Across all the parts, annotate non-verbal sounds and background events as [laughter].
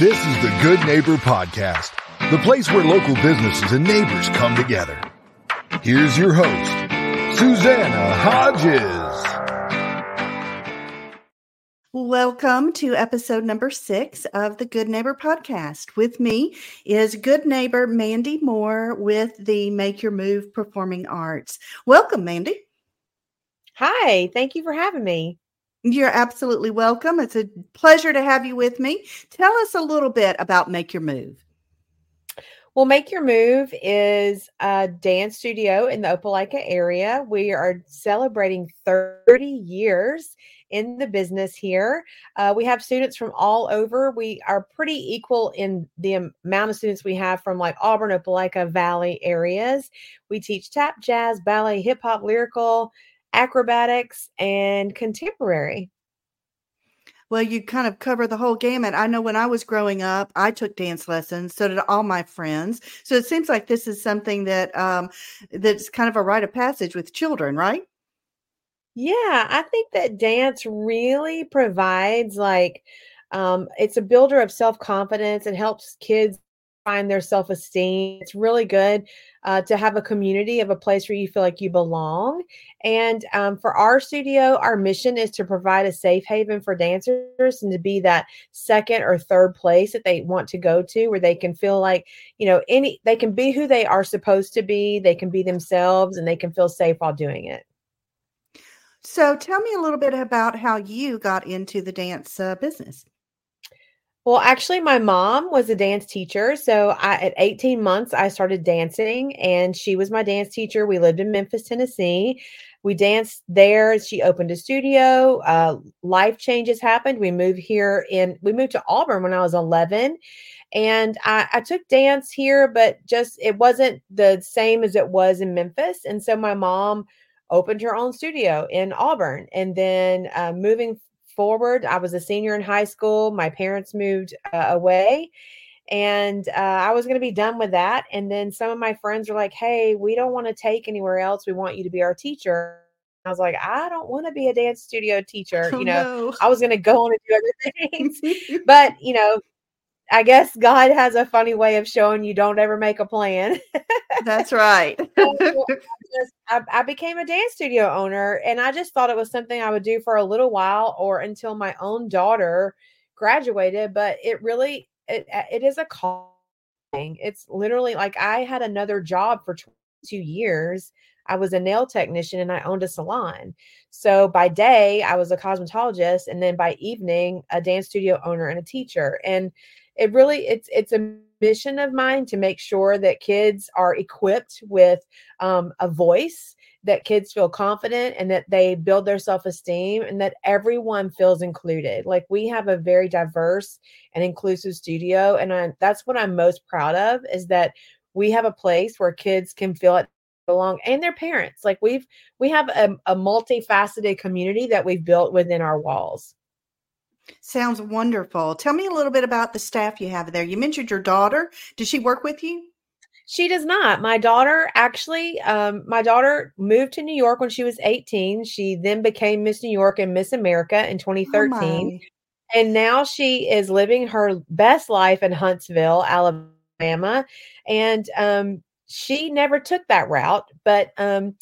This is the Good Neighbor Podcast, the place where local businesses and neighbors come together. Here's your host, Susanna Hodges. Welcome to episode number six of the Good Neighbor Podcast. With me is good neighbor Mandy Moore with the Make Your Move Performing Arts. Welcome, Mandy. Hi, thank you for having me. You're absolutely welcome. It's a pleasure to have you with me. Tell us a little bit about Make Your Move. Well, Make Your Move is a dance studio in the Opelika area. We are celebrating 30 years in the business here. Uh, we have students from all over. We are pretty equal in the amount of students we have from like Auburn, Opelika Valley areas. We teach tap, jazz, ballet, hip hop, lyrical, acrobatics, and contemporary. Well, you kind of cover the whole gamut. I know when I was growing up, I took dance lessons. So did all my friends. So it seems like this is something that um, that's kind of a rite of passage with children, right? Yeah, I think that dance really provides like um, it's a builder of self confidence. It helps kids find their self esteem. It's really good uh, to have a community of a place where you feel like you belong. And um, for our studio, our mission is to provide a safe haven for dancers and to be that second or third place that they want to go to where they can feel like, you know, any, they can be who they are supposed to be, they can be themselves, and they can feel safe while doing it. So tell me a little bit about how you got into the dance uh, business. Well, actually, my mom was a dance teacher. So I, at 18 months, I started dancing, and she was my dance teacher. We lived in Memphis, Tennessee. We danced there. She opened a studio. Uh, life changes happened. We moved here in, we moved to Auburn when I was 11. And I, I took dance here, but just it wasn't the same as it was in Memphis. And so my mom opened her own studio in Auburn. And then uh, moving forward. I was a senior in high school. My parents moved uh, away and uh, I was going to be done with that. And then some of my friends were like, Hey, we don't want to take anywhere else. We want you to be our teacher. I was like, I don't want to be a dance studio teacher. Oh, you know, no. I was going to go on and do other [laughs] things. [laughs] but, you know, I guess God has a funny way of showing you don't ever make a plan. That's right. [laughs] so I, just, I, I, became a dance studio owner and I just thought it was something I would do for a little while or until my own daughter graduated. But it really, it, it is a calling. It's literally like I had another job for 22 years. I was a nail technician and I owned a salon. So by day, I was a cosmetologist. And then by evening, a dance studio owner and a teacher. And it really it's it's a mission of mine to make sure that kids are equipped with um, a voice that kids feel confident and that they build their self-esteem and that everyone feels included like we have a very diverse and inclusive studio and I, that's what i'm most proud of is that we have a place where kids can feel it belong and their parents like we've we have a, a multifaceted community that we've built within our walls Sounds wonderful. Tell me a little bit about the staff you have there. You mentioned your daughter. Does she work with you? She does not. My daughter actually, um, my daughter moved to New York when she was 18. She then became Miss New York and Miss America in 2013. Oh and now she is living her best life in Huntsville, Alabama. And um, she never took that route, but um,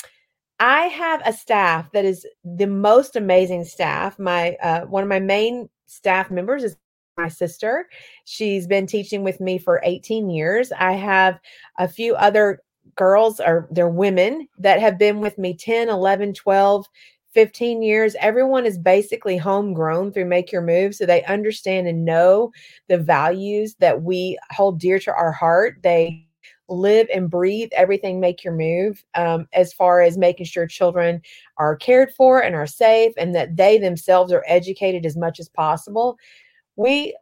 I have a staff that is the most amazing staff. My uh, one of my main staff members is my sister. She's been teaching with me for 18 years. I have a few other girls or they're women that have been with me 10, 11, 12, 15 years. Everyone is basically homegrown through Make Your Move. So they understand and know the values that we hold dear to our heart. They live and breathe everything make your move um, as far as making sure children are cared for and are safe and that they themselves are educated as much as possible. We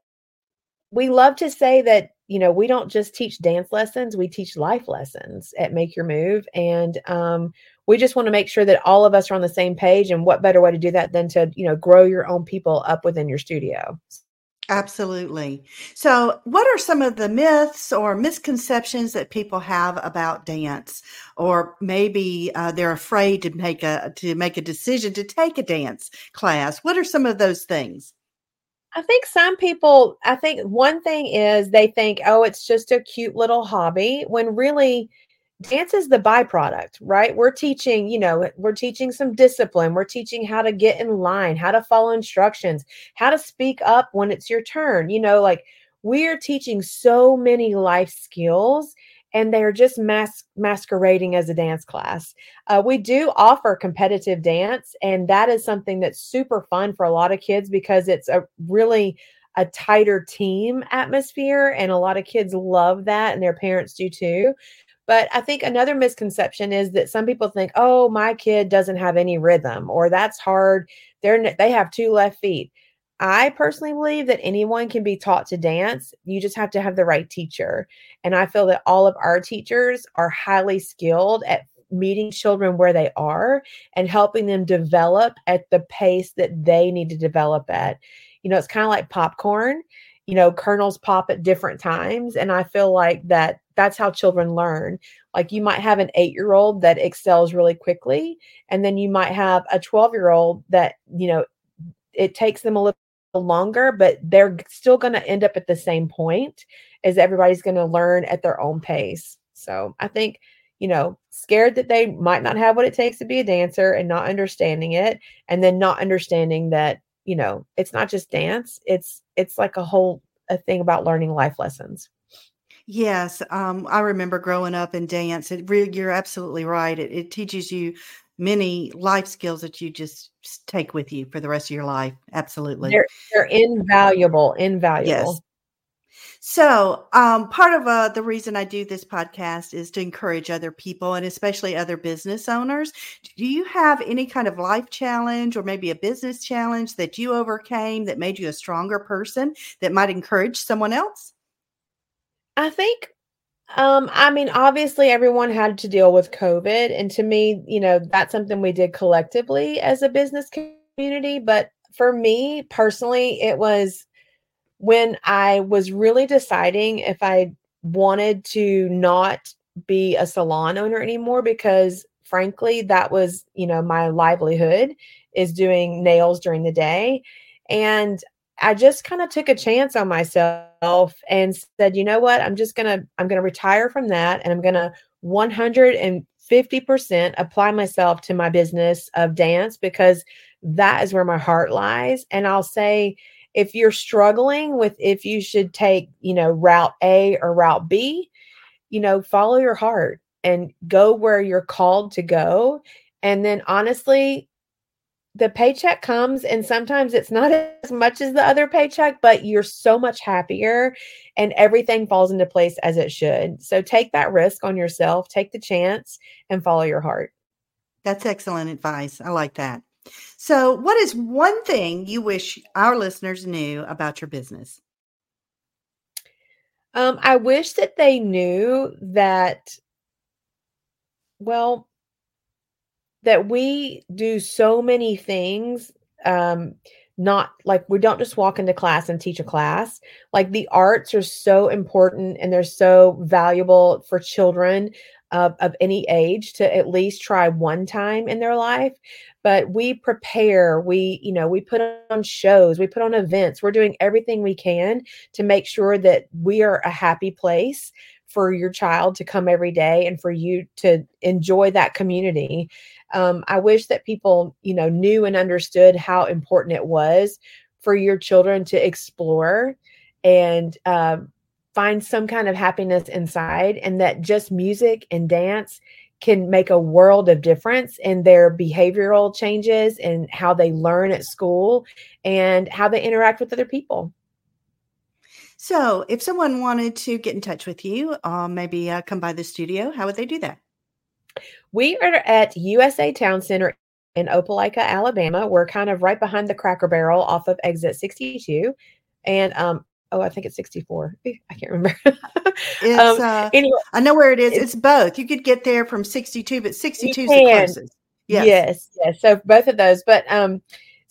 we love to say that you know we don't just teach dance lessons we teach life lessons at make your move and um, we just want to make sure that all of us are on the same page and what better way to do that than to you know grow your own people up within your studio Absolutely. So, what are some of the myths or misconceptions that people have about dance, or maybe uh, they're afraid to make a to make a decision to take a dance class? What are some of those things? I think some people, I think one thing is they think, oh, it's just a cute little hobby, when really dance is the byproduct, right? We're teaching, you know, we're teaching some discipline. We're teaching how to get in line, how to follow instructions, how to speak up when it's your turn. You know, like we're teaching so many life skills and they're just mas- masquerading as a dance class. Uh, we do offer competitive dance, and that is something that's super fun for a lot of kids because it's a really a tighter team atmosphere, and a lot of kids love that, and their parents do too. But I think another misconception is that some people think, "Oh, my kid doesn't have any rhythm," or "That's hard. They're they have two left feet." I personally believe that anyone can be taught to dance. You just have to have the right teacher. And I feel that all of our teachers are highly skilled at meeting children where they are and helping them develop at the pace that they need to develop at. You know, it's kind of like popcorn. You know, kernels pop at different times. And I feel like that that's how children learn. Like you might have an eight year old that excels really quickly, and then you might have a 12 year old that, you know, it takes them a little longer, but they're still going to end up at the same point as everybody's going to learn at their own pace. So I think, you know, scared that they might not have what it takes to be a dancer and not understanding it, and then not understanding that, you know, it's not just dance, it's it's like a whole a thing about learning life lessons. Yes, um, I remember growing up in dance. It really, you're absolutely right. It, it teaches you many life skills that you just take with you for the rest of your life. Absolutely. They're, they're invaluable, invaluable. Yes. So, um, part of uh, the reason I do this podcast is to encourage other people and especially other business owners. Do you have any kind of life challenge or maybe a business challenge that you overcame that made you a stronger person that might encourage someone else? I think um, I mean, obviously, everyone had to deal with COVID. And to me, you know, that's something we did collectively as a business community. But for me personally, it was when I was really deciding if I wanted to not be a salon owner anymore because frankly that was you know my livelihood is doing nails during the day and I just kind of took a chance on myself and said, you know what? I'm just going to, I'm going to retire from that and I'm going to 150% apply myself to my business of dance because that is where my heart lies. And I'll say, if you're struggling with if you should take, you know, route A or route B, you know, follow your heart and go where you're called to go. And then honestly, the paycheck comes and sometimes it's not [laughs] as much as the other paycheck but you're so much happier and everything falls into place as it should. So take that risk on yourself take the chance and follow your heart. That's excellent advice. I like that so what is one thing you wish our listeners knew about your business? Um, i wish that they knew that well that we do so many things um not like we don't just walk into class and teach a class. Like the arts are so important and they're so valuable for children of, of any age to at least try one time in their life but we prepare we you know we put on shows we put on events we're doing everything we can to make sure that we are a happy place for your child to come every day and for you to enjoy that community. Um, I wish that people, you know, knew and understood how important it was for your children to explore and uh, find some kind of happiness inside, and that just music and dance can make a world of difference in their behavioral changes and how they learn at school and how they interact with other people. So, if someone wanted to get in touch with you, uh, maybe uh, come by the studio, how would they do that? We are at USA Town Center in Opelika, Alabama. We're kind of right behind the Cracker Barrel off of exit 62. And um, oh, I think it's 64. I can't remember. [laughs] um, uh, anyway, I know where it is. It's, it's, both. You could get there from 62, but 62 is the closest. Yes. yes, yes. So both of those. But um,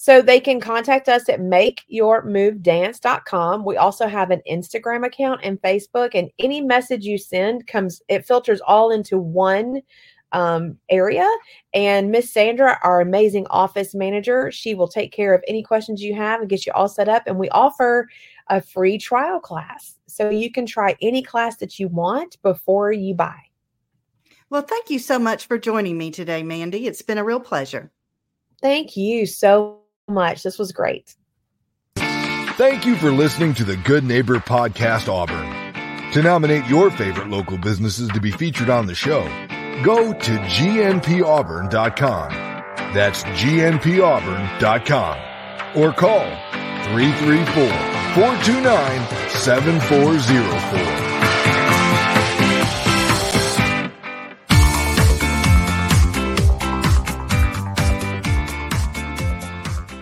so they can contact us at makeyourmovedance.com. We also have an Instagram account and Facebook, and any message you send comes, it filters all into one um, area. And Miss Sandra, our amazing office manager, she will take care of any questions you have and get you all set up. And we offer a free trial class. So you can try any class that you want before you buy. Well, thank you so much for joining me today, Mandy. It's been a real pleasure. Thank you so much. This was great. Thank you for listening to the Good Neighbor Podcast Auburn. To nominate your favorite local businesses to be featured on the show, go to gnpauburn.com. That's gnpauburn.com or call 334 429 7404.